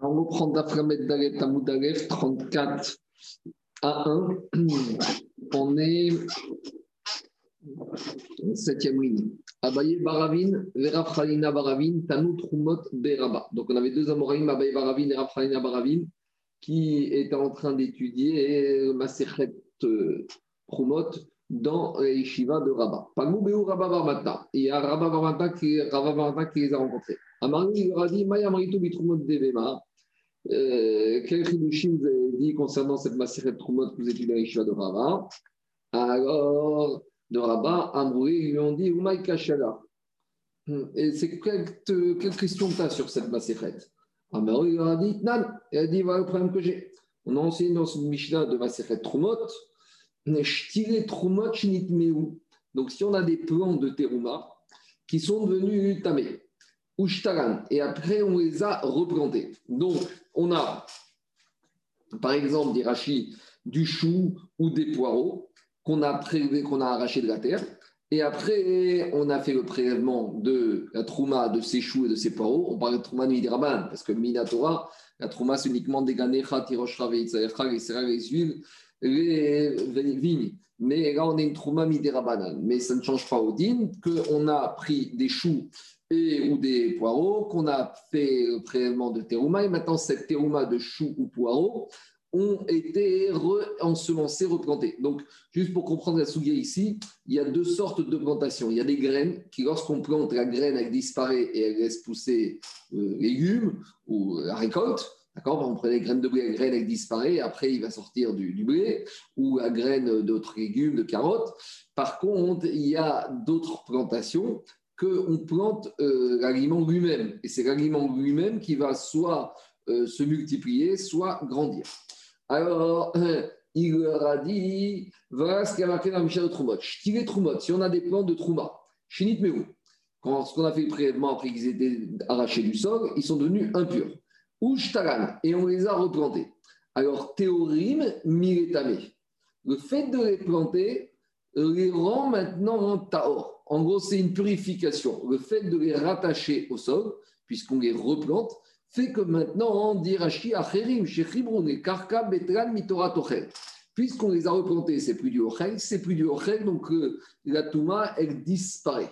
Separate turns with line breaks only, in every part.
On reprend d'Aframet Dalet Tamoud 34 à 1. On est septième ligne. Abaye Baravin, Verafralina Baravin, Tanou Trumot Beraba. Donc on avait deux Amoraïm, Abaye Baravin et Rafralina Baravin, qui étaient en train d'étudier Maserhet euh, Trumot dans les Shiva de Rabat. Pagou Béou Rabat. Il y a Rabat Barmata qui, qui les a rencontrés. Amari leur a dit Maya Maritou Bitrumot Devema. Euh, quel chidushim vous avez dit concernant cette Maserhet Trumot que vous étudiez dans les Shiva de Rabat? Alors, de Rabat, Amroué, ils lui ont dit Umaï Kashala. Et c'est quelle, quelle question tu as sur cette Maserhet Amroué il leur a dit Nan. Il a dit Voilà le problème que j'ai. On a enseigné dans ce Mishnah de Maserhet Trumot donc, si on a des plants de terouma qui sont devenus tamés, ou et après on les a replantés. Donc, on a, par exemple, des rachis, du chou ou des poireaux qu'on a prélevé, qu'on a arraché de la terre. Et après, on a fait le prélèvement de la trouma de ces choux et de ces poireaux. On parle de trouma midiraban, parce que Minatora, la trouma, c'est uniquement des ganecha, tiroshra, les les huiles les vignes. Mais là, on est une trouma midérabanan. Mais ça ne change pas au din qu'on a pris des choux et, ou des poireaux, qu'on a fait le prélèvement de terouma. Et maintenant, cette terouma de choux ou poireaux ont été ensemencés, replantés. Donc, juste pour comprendre la souillée ici, il y a deux sortes de plantations. Il y a des graines qui, lorsqu'on plante la graine, elle disparaît et elle laisse pousser euh, légumes ou la récolte. D'accord On prend les graines de blé, la graine elle disparaît, après il va sortir du, blé ou la graine d'autres légumes, de carottes. Par contre, il y a d'autres plantations qu'on plante euh, l'aliment lui-même. Et c'est l'aliment lui-même qui va soit euh, se multiplier, soit grandir. Alors, il leur a dit voilà ce qu'il y a marqué dans Michel de Troumot. Troumot, si on a des plantes de Trouma, Chinit quand ce qu'on a fait prélèvement après qu'ils étaient arrachés du sol, ils sont devenus impurs ou et on les a replantés. Alors, théorim, miretame. Le fait de les planter les rend maintenant en taor. En gros, c'est une purification. Le fait de les rattacher au sol, puisqu'on les replante, fait que maintenant, on dit Rashi Acherim, et Karka, Betran, Mitora, Tochel. Puisqu'on les a replantés, c'est plus du Ochel, c'est plus du Ochel, donc euh, la Touma, elle disparaît.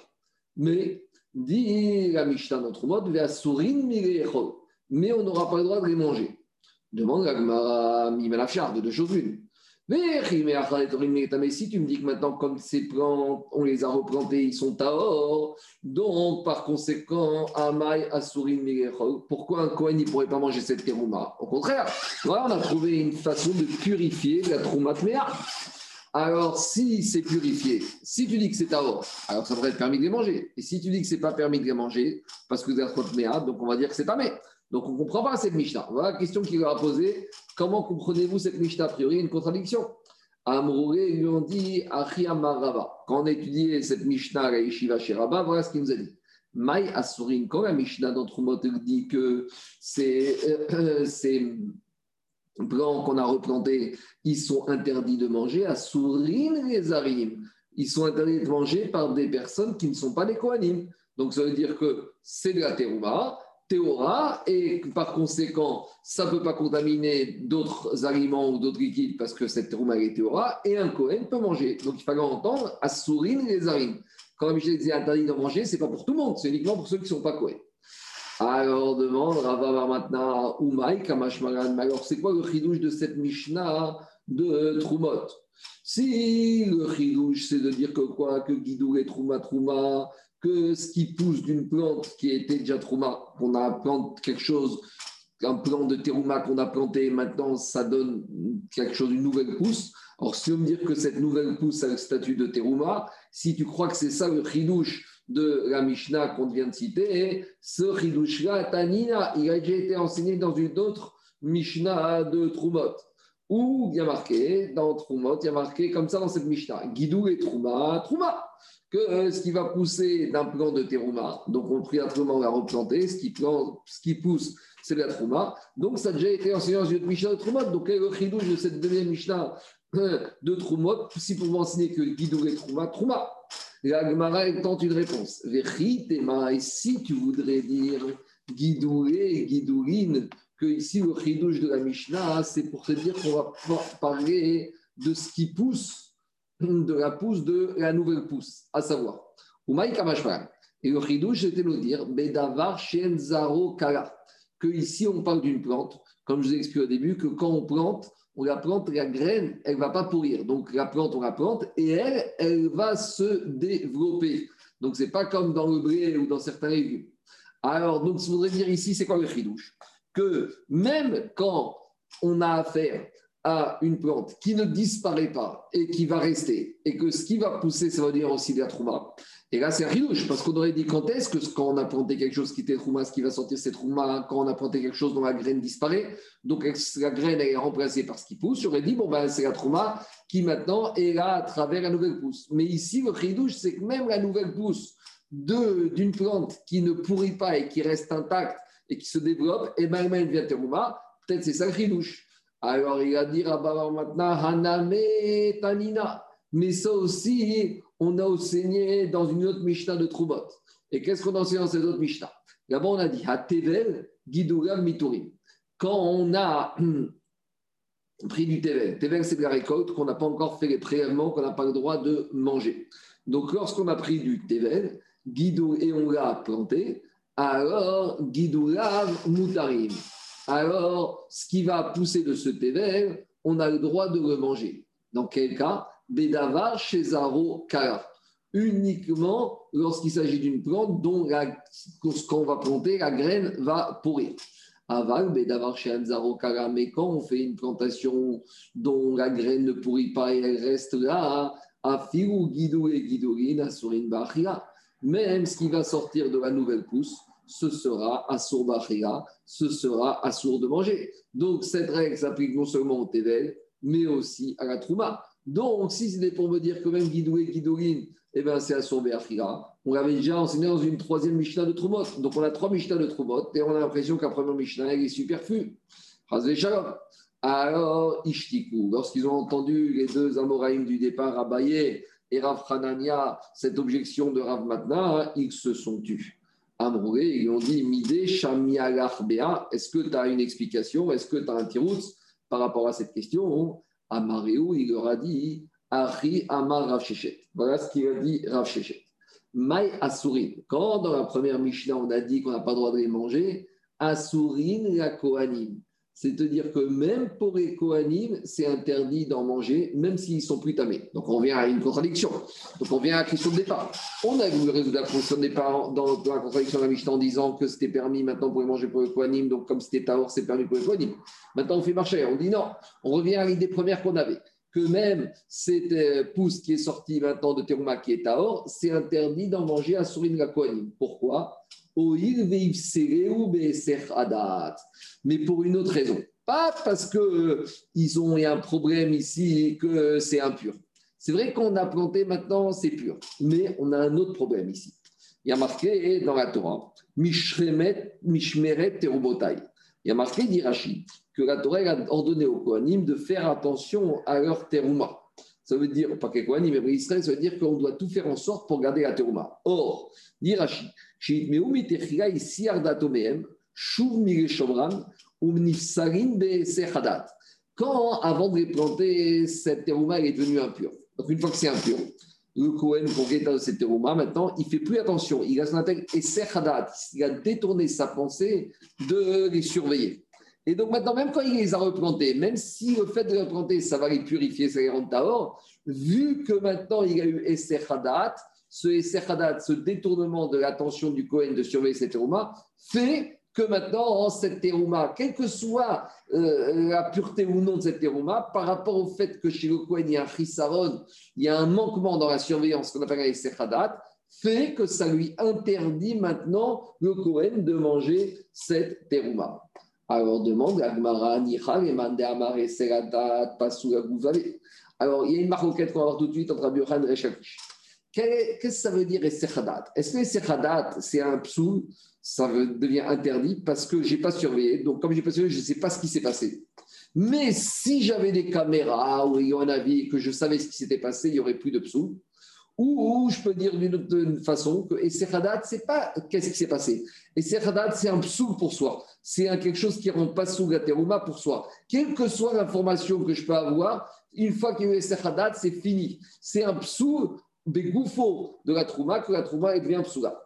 Mais, dit la Mishnah, notre mode, Veasurin, Mirechol mais on n'aura pas le droit de les manger. Demande la Gemara de deux choses l'une. Mais si tu me dis que maintenant, comme ces plantes, on les a replantés, ils sont taor, donc par conséquent, Amai Asurin pourquoi un Kohen ne pourrait pas manger cette terouma? Au contraire, voilà, on a trouvé une façon de purifier la trouma Alors, si c'est purifié, si tu dis que c'est taor, alors ça devrait être permis de les manger. Et si tu dis que c'est pas permis de les manger, parce que c'est donc on va dire que c'est tamé. Donc on ne comprend pas cette Mishnah. Voilà la question qu'il leur a posée. Comment comprenez-vous cette Mishnah? A priori, une contradiction. Amrouré lui ont dit Quand on a cette Mishnah à Yeshiva chez Rabba, voilà ce qu'il nous a dit. Maï Asurin, quand la Mishnah d'entre dit que c'est euh, ces plants qu'on a replantés, ils sont interdits de manger, Asurin les Arim. Ils sont interdits de manger par des personnes qui ne sont pas des Kohanim. Donc ça veut dire que c'est de la terouma, théora, et par conséquent, ça ne peut pas contaminer d'autres aliments ou d'autres liquides parce que cette théouma est théora, et un Kohen peut manger. Donc il fallait entendre à sourine les arines. Quand la Michel disait interdit de manger, ce n'est pas pour tout le monde, c'est uniquement pour ceux qui ne sont pas Kohen. Alors demande Rava maintenant Umaï Kamashmaran. Alors c'est quoi le chidouche de cette Mishnah de Trumot Si le chidouche c'est de dire que quoi? Que Guidou et Trouma Trouma, que ce qui pousse d'une plante qui était déjà trouma, qu'on a planté quelque chose, un plant de terouma qu'on a planté, maintenant ça donne quelque chose, une nouvelle pousse. Alors, si on me dire que cette nouvelle pousse a le statut de terouma, si tu crois que c'est ça le chidouche de la Mishnah qu'on vient de citer, ce chidouche-là, Tanina, il a déjà été enseigné dans une autre Mishnah de Trumot. Où il y a marqué, dans Trumot, il y a marqué comme ça dans cette Mishnah, Guidou et Trouma, Trouma que euh, ce qui va pousser d'un plant de terouma, donc on prie un on l'a replanter, ce qui, ce qui pousse, c'est la trouma. Donc ça a déjà été enseigné dans une Mishnah de Trouma. Donc le chidouche de cette deuxième Mishnah euh, de Troumot, si pour m'enseigner que Guidou et Trouma, Trouma La Gemara tente une réponse. Et si tu voudrais dire Guidou et Guidouline, que ici, le chidouche de la Mishnah, c'est pour te dire qu'on va parler de ce qui pousse, de la pousse de la nouvelle pousse, à savoir, et le chidouche, c'était nous dire, Bedavar Shenzaro Kala, que ici, on parle d'une plante, comme je vous ai expliqué au début, que quand on plante, on la plante, la graine, elle ne va pas pourrir. Donc la plante, on la plante et elle, elle va se développer. Donc ce n'est pas comme dans le blé ou dans certains légumes. Alors, donc, ce voudrait dire ici, c'est quoi le chidouche Que même quand on a affaire à une plante qui ne disparaît pas et qui va rester, et que ce qui va pousser, ça va dire aussi de la trouma. Et là, c'est un ridouche, parce qu'on aurait dit quand est-ce que quand on a planté quelque chose qui était trouma, ce qui va sortir, c'est trouma, quand on a planté quelque chose dont la graine disparaît, donc la graine est remplacée par ce qui pousse, j'aurais dit, bon, ben, c'est la trouma qui maintenant est là à travers la nouvelle pousse. Mais ici, le ridouche, c'est que même la nouvelle pousse d'une plante qui ne pourrit pas et qui reste intacte et qui se développe, et ben, elle devient trouma, peut-être c'est ça le ridouche. Alors il ah bah, maintenant, Haname Tanina. Mais ça aussi, on a enseigné dans une autre Mishnah de Troubot. Et qu'est-ce qu'on a enseigné dans cette autre Mishnah? Là-bas, on a dit, Hatevel Giduram Miturim. Quand on a pris du Tevel, Tevel, c'est de la récolte qu'on n'a pas encore fait les prélèvements, qu'on n'a pas le droit de manger. Donc, lorsqu'on a pris du Tevel, et on l'a planté, alors Gidourav Mutarim alors ce qui va pousser de ce thé on a le droit de le manger. Dans quel cas? Bedava Zaro Kara. Uniquement lorsqu'il s'agit d'une plante dont quand on va planter, la graine va pourrir. Aval, Bedavar Anzaro Kara. Mais quand on fait une plantation dont la graine ne pourrit pas et elle reste là, Afiru Guidou et Guidourin, Asurin Bachia. Même ce qui va sortir de la nouvelle pousse, ce sera Assour Bachia, ce sera Assour de manger. Donc cette règle s'applique non seulement au Tevel, mais aussi à la Trouma. Donc si c'était pour me dire que même Guidoué, Guidouline, eh ben, c'est Assour Bachia, on l'avait déjà enseigné dans une troisième Mishnah de Troumot. Donc on a trois Mishnah de Troumot et on a l'impression qu'un première Mishnah, elle est superflue. Alors, Ishtiku, lorsqu'ils ont entendu les deux Amoraïm du départ, Abaye et Rav Hanania, cette objection de Rav Matna, ils se sont tus. Ils ont dit Midé, Bea, est-ce que tu as une explication? Est-ce que tu as un tiroutz par rapport à cette question? Amaréou, il leur a dit Ari Amar Rav Voilà ce qu'il a dit Rav. Maï Asurin. Quand dans la première Mishnah, on a dit qu'on n'a pas le droit de les manger, Asurin la Kohanim c'est-à-dire que même pour les c'est interdit d'en manger, même s'ils sont plus tamés. Donc on vient à une contradiction. Donc on vient à la question de départ. On a voulu résoudre la question de départ dans, la contradiction de la Mishnah en disant que c'était permis maintenant pour les manger pour les donc comme c'était Taor, c'est permis pour les. Maintenant on fait marcher, on dit non, on revient à l'idée première qu'on avait que même cette euh, pousse qui est sortie maintenant de Terouma qui est Taor, c'est interdit d'en manger à Sourine la Kohanim. Pourquoi? Mais pour une autre raison. Pas parce qu'ils euh, ont un problème ici et que c'est impur. C'est vrai qu'on a planté maintenant, c'est pur. Mais on a un autre problème ici. Il y a marqué dans la Torah, Mishmeret Terubotai. Il y a marqué, dit Rachid, que la Torah a ordonné aux Kohanim de faire attention à leur terouma. Ça veut dire, pas mais ça veut dire qu'on doit tout faire en sorte pour garder la terouma. Or, dit Rachid, quand, avant de les planter, cette terouma est devenue impure. Donc, une fois que c'est impur, le Kohen, propriétaire de cette terouma, maintenant, il fait plus attention. Il a et Il a détourné sa pensée de les surveiller. Et donc, maintenant, même quand il les a replantés, même si le fait de les replanter, ça va les purifier, ça les rend tahor, vu que maintenant il a eu Esser ce ce détournement de l'attention du Cohen de surveiller cette terouma, fait que maintenant, cette terouma, quelle que soit euh, la pureté ou non de cette terouma, par rapport au fait que chez le Cohen, il y a un chisaron, il y a un manquement dans la surveillance qu'on appelle les sechadat, fait que ça lui interdit maintenant le Cohen de manger cette terouma. Alors demande Agmara, Nichal, Emande Amare, Seradat, Pasula, Alors il y a une maroquette qu'on va voir tout de suite entre Abiyohan et Shakish. Qu'est-ce que ça veut dire Essechadat Est-ce que Essechadat, c'est un psou Ça devient interdit parce que je n'ai pas surveillé. Donc, comme je n'ai pas surveillé, je ne sais pas ce qui s'est passé. Mais si j'avais des caméras ou il y en avait que je savais ce qui s'était passé, il n'y aurait plus de psou. Ou, je peux dire d'une autre façon que Esserhadat, c'est pas qu'est-ce qui s'est passé? Esserhadat, c'est un psou pour soi. C'est quelque chose qui rend pas sous la terouma pour soi. Quelle que soit l'information que je peux avoir, une fois qu'il y a eu Esserhadat, c'est fini. C'est un psou des gouffos de la trouma que la trouma devient psoula.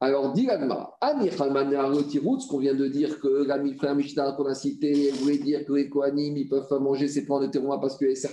Alors, dit l'agma, ce qu'on vient de dire que la Mishnah qu'on a cité, voulait dire que les Kohanim, ils peuvent pas manger ces plants de terouma parce que c'est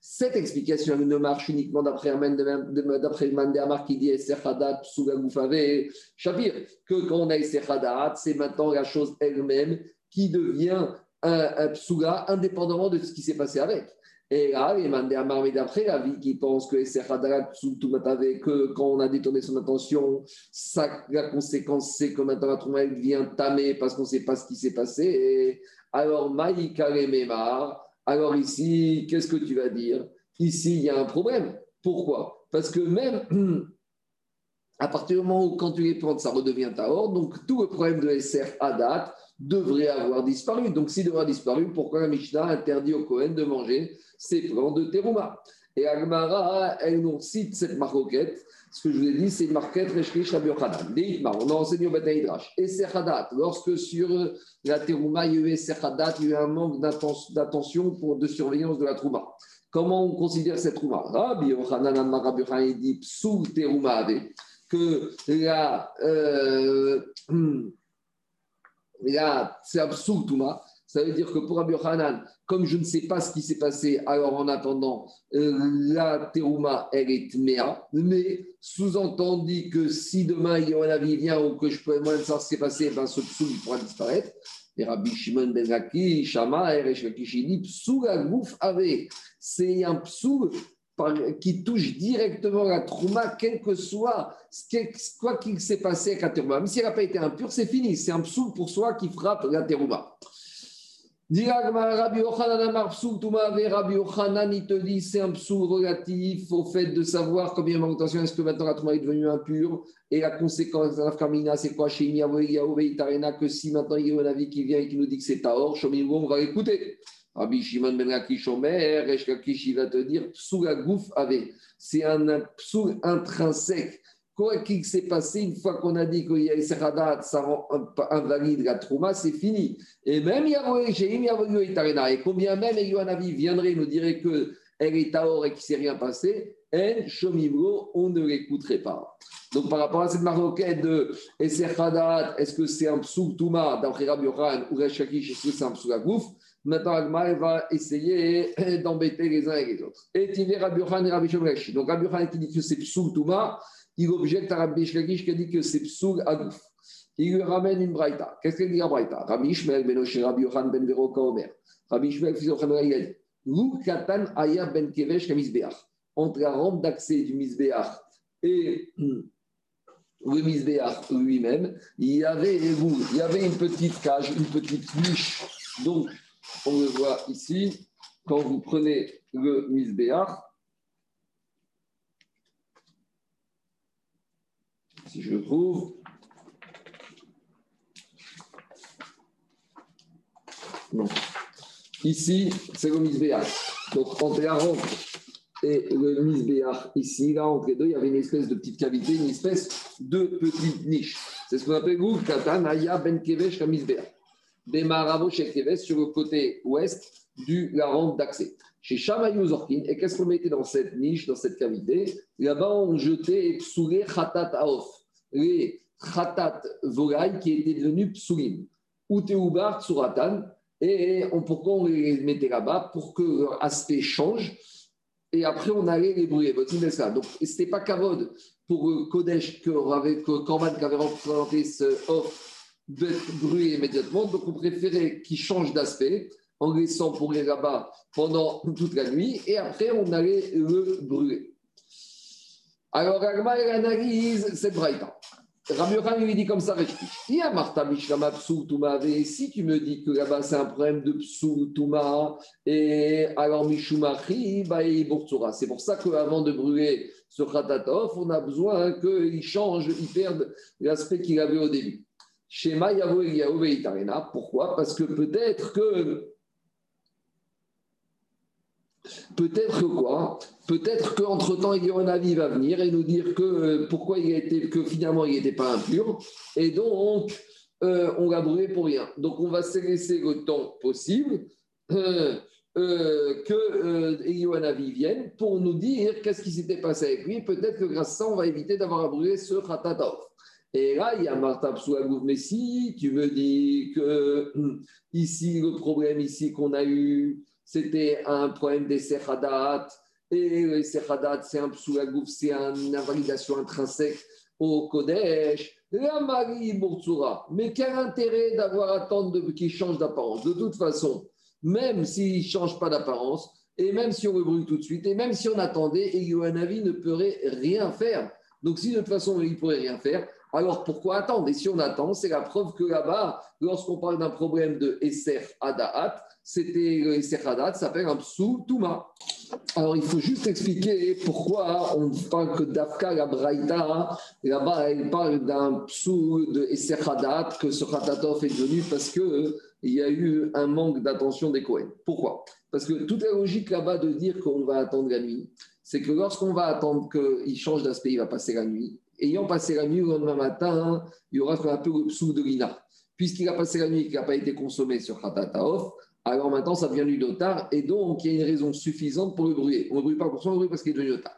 Cette explication ne marche uniquement d'après d'après le qui dit Sechadat, Psuga Goufave, Shapir, que quand on a Sechadat, c'est maintenant la chose elle-même qui devient un, un psuga indépendamment de ce qui s'est passé avec. Et là, il m'a dit d'après, la vie qui pense que que quand on a détourné son attention, ça, la conséquence, c'est que maintenant la trauma devient tamée parce qu'on ne sait pas ce qui s'est passé. Alors, Maïka alors ici, qu'est-ce que tu vas dire? Ici, il y a un problème. Pourquoi? Parce que même à partir du moment où, quand tu les prends, ça redevient ta horde, donc tout le problème de SR à date devrait avoir disparu. Donc, s'il devrait avoir disparu, pourquoi la Mishnah interdit au Cohen de manger ces plants de terouma. Et Agmara, elle nous cite cette maroquette. Ce que je vous ai dit, c'est une marquette Reshkish Rabbi Yochanan. On a enseigné au Bataïdrash. Et Serhadat, lorsque sur la terouma, il y a eu Serhadat, il y a un manque d'attention de surveillance de la trouma. Comment on considère cette trouma Rabbi Yochanan, Rabbi Yochanan, il dit Psou terouma que la. Euh, c'est un psou touma ça veut dire que pour Rabbi Hanan, comme je ne sais pas ce qui s'est passé, alors en attendant, euh, la terouma, elle est méa, mais sous-entendu que si demain il y a un avis vient ou que je peux moins savoir ce qui s'est passé, ben ce psou, il pourra disparaître. Et Rabbi Shimon ben Zaki, Shama, dit psou la gouf avait. C'est un psou qui touche directement la trouma, quel que soit quoi qu'il s'est passé avec la terouma. Même si elle n'a pas été impure, c'est fini. C'est un psou pour soi qui frappe la terouma. Rabbi Yochanan, il te dit c'est un psou relatif au fait de savoir combien de attention est-ce que maintenant la Trouma est devenue impure et la conséquence la Kamina, c'est quoi? Chez Tarena que si maintenant il y a un avis qui vient et qui nous dit que c'est Taor, on va l'écouter. Rabbi Shimon ben Lakish Omer, il va te dire psou la gouf avait. C'est un psou intrinsèque Quoi qu'il s'est passé, une fois qu'on a dit qu'il y a Seradat, ça rend invalide la Trouma, c'est fini. Et même Yahweh, et combien même Yohanavi viendrait nous dirait qu'elle est Taor et qu'il ne s'est rien passé, En Shomimro, on ne l'écouterait pas. Donc par rapport à cette maroquette de Esserhadat, est-ce que c'est un psouk Touma d'après Rabbi Yohan ou Reshakish, est-ce que c'est un psouk Agouf Maintenant, Agma va essayer d'embêter les uns et les autres. Et tu Rabbi Yohan et Rabbi Shomresh. Donc Rabbi Yohan qui dit que c'est psouk Touma, il objecte à Rabbi Shkagish qui a dit que c'est Psoug Agouf. Il lui ramène une braïta. Qu'est-ce qu'il dit à braïta? Rabbi Ishmael ben Rabbi Yohan ben Veroka Omer. Rabbi Ishmael, fils de il a dit Lou Katan Aya ben Kevesh Misbeach. Entre la rampe d'accès du Misbeach et le Misbeach lui-même, il y avait il y avait une petite cage, une petite niche. Donc, on le voit ici, quand vous prenez le Misbeach, je trouve. Non. Ici, c'est le misbéach. Donc, entre la rentre et le misbéach, ici, là, entre les deux, il y avait une espèce de petite cavité, une espèce de petite niche. C'est ce qu'on appelle Gouf Katan Aya Ben Kevesh Misbéach. Bemaravo chez Kevesh, sur le côté ouest de la rampe d'accès. Chez Shamayou Zorkin, et qu'est-ce qu'on mettait dans cette niche, dans cette cavité? Là-bas, on jetait Psoulé Khatat Aof les khatat volailles qui étaient devenus psulim, ou teubar tsuratan, et on, pourquoi on les mettait là-bas? Pour que leur aspect change, et après on allait les brûler. Donc ce n'était pas Kavod pour Kodesh que, que qui avait représenté ce off d'être brûlé immédiatement, donc on préférait qu'il change d'aspect en laissant pour là-bas pendant toute la nuit, et après on allait le brûler. Alors, Agma, il analyse cette braïta. Rabbi Yochanan lui dit comme ça, si tu me dis que là-bas c'est un problème de psou touma, et alors mishumachi, c'est pour ça qu'avant de brûler ce khatatov, on a besoin qu'il change, il perde l'aspect qu'il avait au début. Shema Yavo Pourquoi? Parce que peut-être que Peut-être que quoi? Peut-être qu'entre-temps, il y avis va venir et nous dire que euh, pourquoi il a été, que finalement il n'était pas impur, et donc euh, on l'a brûlé pour rien. Donc on va se laisser le temps possible euh, que avis vienne pour nous dire qu'est-ce qui s'était passé avec lui. Peut-être que grâce à ça, on va éviter d'avoir à brûler ce Khatatov. Et là, il y a Martha Psouagouf, mais si tu veux dire que ici, le problème ici qu'on a eu, c'était un problème des Sechadat. Et les Sechadat, c'est un psoulagouf, c'est une invalidation intrinsèque au Kodesh. La Marie Bourtsura. Mais quel intérêt d'avoir à attendre qu'il change d'apparence? De toute façon, même s'il ne change pas d'apparence, et même si on le brûle tout de suite, et même si on attendait, avis ne pourrait rien faire. Donc, si de toute façon, il ne pourrait rien faire, alors pourquoi attendre? Et si on attend, c'est la preuve que là-bas, lorsqu'on parle d'un problème de Esser c'était le Hadat, ça s'appelle un psou Touma. Alors il faut juste expliquer pourquoi on parle que d'Afka, la Braïda, là-bas, elle parle d'un psou de Esser Hadat, que ce Hadatov est devenu parce qu'il y a eu un manque d'attention des Kohen. Pourquoi? Parce que toute la logique là-bas de dire qu'on va attendre la nuit, c'est que lorsqu'on va attendre qu'il change d'aspect, il va passer la nuit. Ayant passé la nuit, le lendemain matin, il y aura qu'on appelle le psou de Lina. Puisqu'il a passé la nuit et qu'il n'a pas été consommé sur Hatataof, alors maintenant ça devient du dotard et donc il y a une raison suffisante pour le brûler. On ne le brûle pas pour ça, on le brûle parce qu'il est devenu dotard.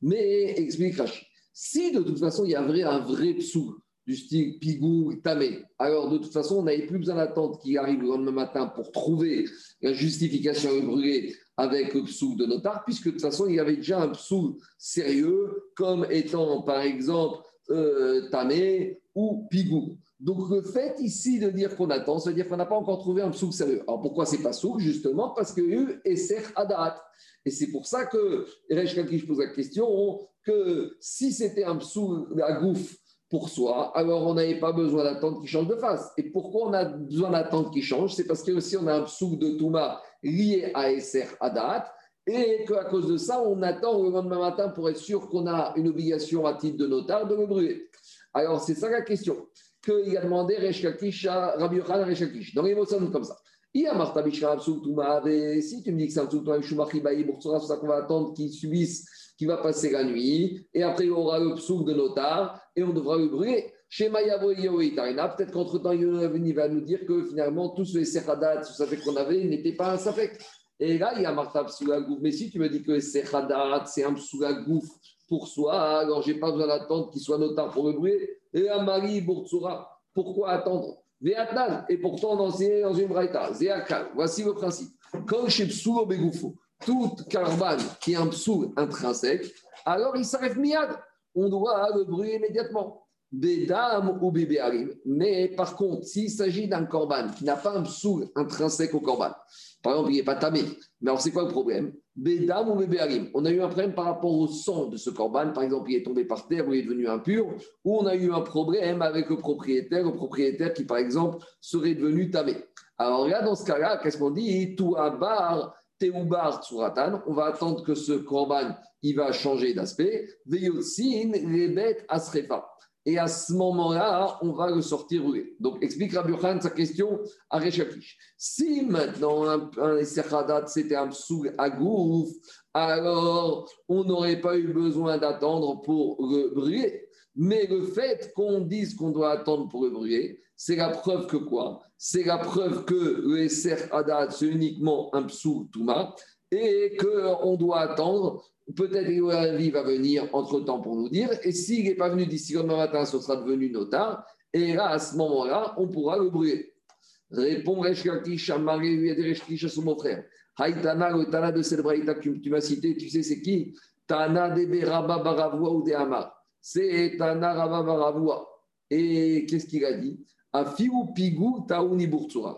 Mais, explique Rachid, si de toute façon il y avait un vrai psou du style pigou, tamé, alors de toute façon on n'avait plus besoin d'attendre qu'il arrive le lendemain matin pour trouver la justification de brûler avec le psou de notar, puisque de toute façon il y avait déjà un psou sérieux comme étant par exemple euh, tamé ou pigou. Donc le fait ici de dire qu'on attend, ça veut dire qu'on n'a pas encore trouvé un psouk sérieux. Alors pourquoi c'est pas souk Justement? Parce qu'il y a eu Esser Adat. Et c'est pour ça que Resh je pose la question que si c'était un psouk à gouf pour soi, alors on n'avait pas besoin d'attendre qu'il change de face. Et pourquoi on a besoin d'attendre qu'il change? C'est parce que aussi on a un psouk de Touma lié à Esser Adat et qu'à cause de ça, on attend le lendemain matin pour être sûr qu'on a une obligation à titre de notaire de le brûler. Alors c'est ça la question qu'il a demandé Resh à Rabbi Yochanan Resh Lakish. Donc les mots sonnent comme ça. Si tu me dis que c'est un Touma Shumachibaï pour ça qu'on va attendre qu'il subisse, qu'il va passer la nuit, et après il aura le psouk de notar, et on devra le brûler. Chez Mayavo peut-être qu'entre-temps, il va nous dire que finalement, tous ces Sechadat, ce fait qu'on avait, n'était pas un Safek. Et là, il y a Martha Psoulagouf. Mais si tu me dis que Sechadat, c'est un Psoulagouf pour soi, alors j'ai pas besoin d'attendre qu'il soit notar pour le brûler et à Marie Bourtsura. Pourquoi attendre? Et pourtant, on enseigne dans une braïta. Voici le principe. Quand chez Psoul Begoufo, tout karban qui est un psoul intrinsèque, alors il s'arrête miad. On doit le brûler immédiatement. Bédam ou bébé arrive. Mais par contre, s'il s'agit d'un corban qui n'a pas un psoul intrinsèque au corban, par exemple, il n'est pas tamé, mais alors c'est quoi le problème? Bédam ou bébé harim. On a eu un problème par rapport au sang de ce corban. Par exemple, il est tombé par terre il est devenu impur. Ou on a eu un problème avec le propriétaire, le propriétaire qui, par exemple, serait devenu tamé. Alors là, dans ce cas-là, qu'est-ce qu'on dit? Tout bar, teubar tsuratan. On va attendre que ce corban, il va changer d'aspect. Veyotsin, rebet asrefa. Et à ce moment-là, on va le sortir roulé. Donc, explique Rabbi Khan sa question à Rechakish. Si maintenant un, un c'était un psou à gouf, alors on n'aurait pas eu besoin d'attendre pour le brûler. Mais le fait qu'on dise qu'on doit attendre pour le brûler, c'est la preuve que quoi? C'est la preuve que le Ser c'est uniquement un psou Touma et qu'on doit attendre Peut-être qu'il va venir entre-temps pour nous dire. Et s'il n'est pas venu d'ici le matin, ce sera devenu notard. Et là, à ce moment-là, on pourra le brûler. Répond Resh Lakish à Marie, Resh à son beau-frère. Haïtana, le Tana de cette que tu m'as cité, tu sais c'est qui? Tana de Beraba Baravua ou de Hamar. C'est Tana Rabba Baravua. Et qu'est-ce qu'il a dit? Afiou Pigou Taouni.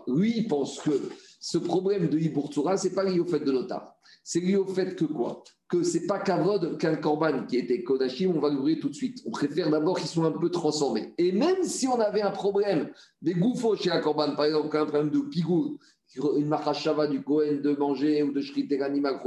Lui, il pense que ce problème de Iburtsura, ce n'est pas lié au fait de notard. C'est lié au fait que quoi? Que c'est pas Kavod qu'un Korban qui était Kodashim, on va l'ouvrir tout de suite. On préfère d'abord qu'ils soient un peu transformés. Et même si on avait un problème des gouffos chez un Korban, par exemple, un problème de pigou, une machashava du Kohen de manger ou de shriter l'animal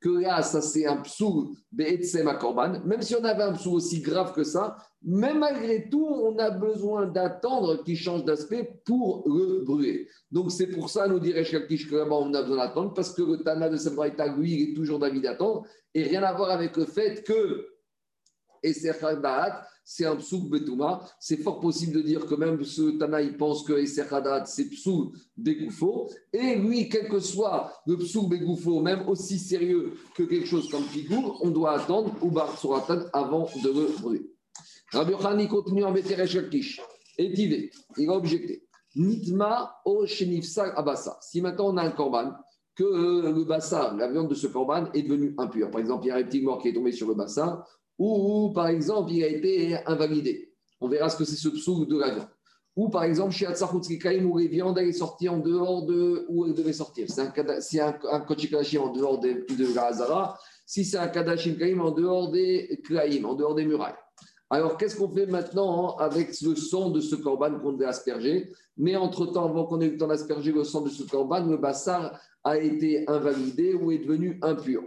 que là, ça c'est un psoul be'etsem korban. Même si on avait un psoul aussi grave que ça, même malgré tout, on a besoin d'attendre qu'il change d'aspect pour le brûler. Donc c'est pour ça, nous dirait Shakish, que on a besoin d'attendre, parce que le Tana de Sabraïta, lui, il est toujours d'avis d'attendre, et rien à voir avec le fait que et c'est un psouk betouma. C'est fort possible de dire que même ce Tana, il pense que Eser c'est psouk begoufo. Et lui, quel que soit le psouk begoufo, même aussi sérieux que quelque chose comme figure, on doit attendre ou bar avant de le brûler. Rabbi Khani continue en Beteresh Et il a objecté. Nitma o shenifsal abassa. Si maintenant on a un korban, que le bassin, la viande de ce korban est devenue impure. Par exemple, il y a un petit mort qui est tombé sur le bassin, ou, par exemple, il a été invalidé. On verra ce que c'est ce psou de la viande. Ou par exemple, chez Kaim, où les viandes est sortie en dehors de où elle devait sortir. C'est un, si un, en dehors de, de la si c'est un Kadashim Kaim en dehors des Klaim, en dehors des murailles. Alors, qu'est-ce qu'on fait maintenant avec le sang de ce corban qu'on devait asperger? Mais entre-temps, avant qu'on ait eu le temps d'asperger le sang de ce corban, le bassar a été invalidé ou est devenu impur.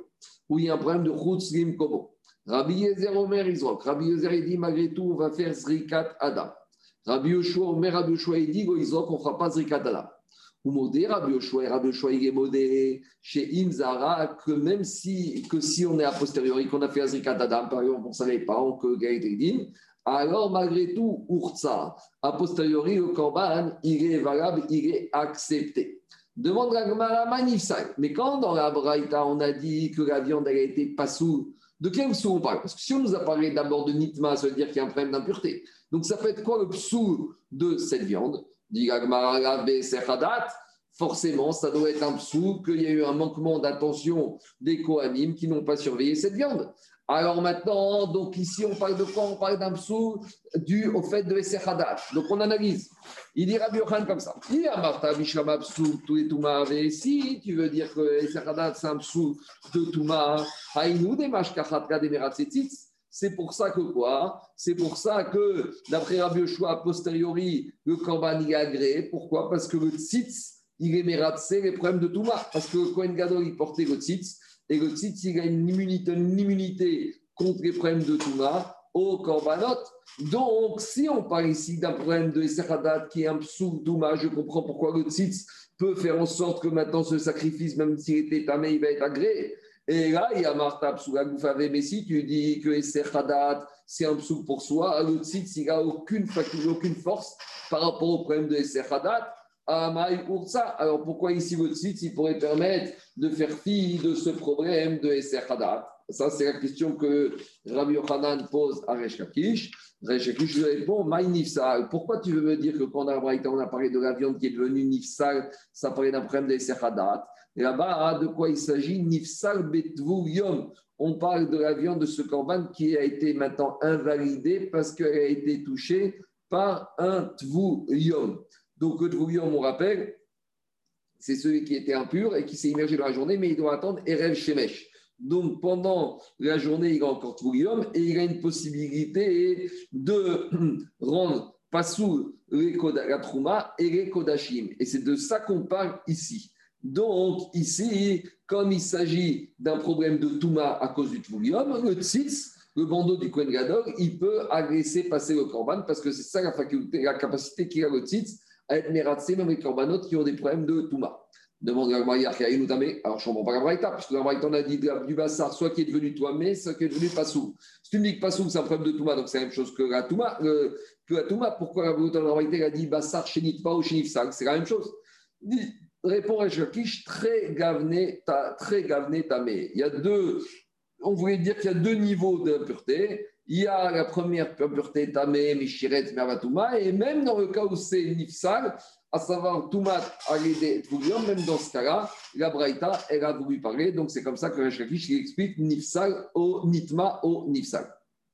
Ou il y a un problème de Lim Kobo. Rabbi Yezer Omer Izrok. Rabbi Yezer dit malgré tout, on va faire Zrikat Adam. Rabbi Yoshua Omer Rabbi Yoshua dit Izrok, on ne fera pas Zrikat Adam. Ou modé Rabbi Yoshua, Rabbi Yoshua il est modé chez Imzara que même si, que si on est a posteriori, qu'on a fait Zrikat Adam, par exemple, on ne savait pas, on que Gaïtridin, alors malgré tout, Urza, a posteriori, le Korban, il est valable, il est accepté. Demande la Gemara Manifsal. Mais quand dans la Braïta, on a dit que la viande, elle a été pas sous de quel psou on parle? Parce que si on nous a parlé d'abord de nitma, ça veut dire qu'il y a un problème d'impureté. Donc ça peut être quoi le psou de cette viande? Forcément, ça doit être un psou qu'il y a eu un manquement d'attention des coanimes qui n'ont pas surveillé cette viande. Alors maintenant, donc ici, on parle de quoi? On parle d'un psou dû au fait de Hadat. Donc on analyse. Il dit Rabbi Yochan comme ça. Il a Martha Bishama psou et Touma Si tu veux dire que Hadat c'est un psou de Touma, Haïnou des Mashkachatka des C'est pour ça que quoi? C'est pour ça que, d'après Rabbi Yoshua, a posteriori, le Korban y est agréé. Pourquoi? Parce que le Tzitz, il est les problèmes de Touma. Parce que Kohen Gadol, il portait le Tzitz et le il a une immunité, contre les problèmes de Touma au korbanot. Donc, si on parle ici d'un problème de Eseradat qui est un psou Touma, je comprends pourquoi le peut faire en sorte que maintenant ce sacrifice, même s'il était tamé, il va être agréé. Et là, il y a Martha Psouga Goufave, mais si tu dis que Eseradat, c'est un psou pour soi, le il n'a aucune, aucune force par rapport au problème de Eseradat. Alors pourquoi ici votre site, il pourrait permettre de faire fi de ce problème de Esser Hadat? Ça, c'est la question que Rabbi Yochanan pose à Resh Kakish lui répond Maï Nifsal. Pourquoi tu veux me dire que quand on a parlé de la viande qui est devenue Nifsal, ça parlait d'un problème de Esser Hadat? Et là-bas, de quoi il s'agit? Nifsal Betvu Yom. On parle de la viande de ce corban qui a été maintenant invalidée parce qu'elle a été touchée par un Tvu Yom. Donc, le Dvouyom, on rappelle, c'est celui qui était impur et qui s'est immergé dans la journée, mais il doit attendre Erev Shemesh. Donc, pendant la journée, il a encore Dvouyom et il a une possibilité de rendre Passou la Trouma et les Kodashim. Et c'est de ça qu'on parle ici. Donc, ici, comme il s'agit d'un problème de Touma à cause du Dvouyom, le Tzitz, le bandeau du Kohen il peut agresser, passer le Korban parce que c'est ça la, faculté, la capacité qu'il a le Tzitz à même les corbanotes qui ont des problèmes de Touma. Demande à Maïa qui a Alors, je ne comprends pas la Braïta, parce que la Braïta, on a dit du Bassar, soit qui est devenu Toumé, soit qui est devenu Passou. Si tu me dis que Passou, c'est un problème de Touma, donc c'est la même chose que la Touma, euh, que la Touma pourquoi la a dit Bassar, Chénit pas ou Chénit C'est la même chose. Répond à Shakish, très gavné, très gavné tamé. Il y a deux, on voulait dire qu'il y a deux niveaux d'impureté. Il y a la première pureté tamé, mishiret, mervatuma, et même dans le cas où c'est nifsal, à savoir tumat, alédé, même dans ce cas-là, la braïta, elle a voulu parler, donc c'est comme ça que Rechakish explique nifsal au nitma au nifsal.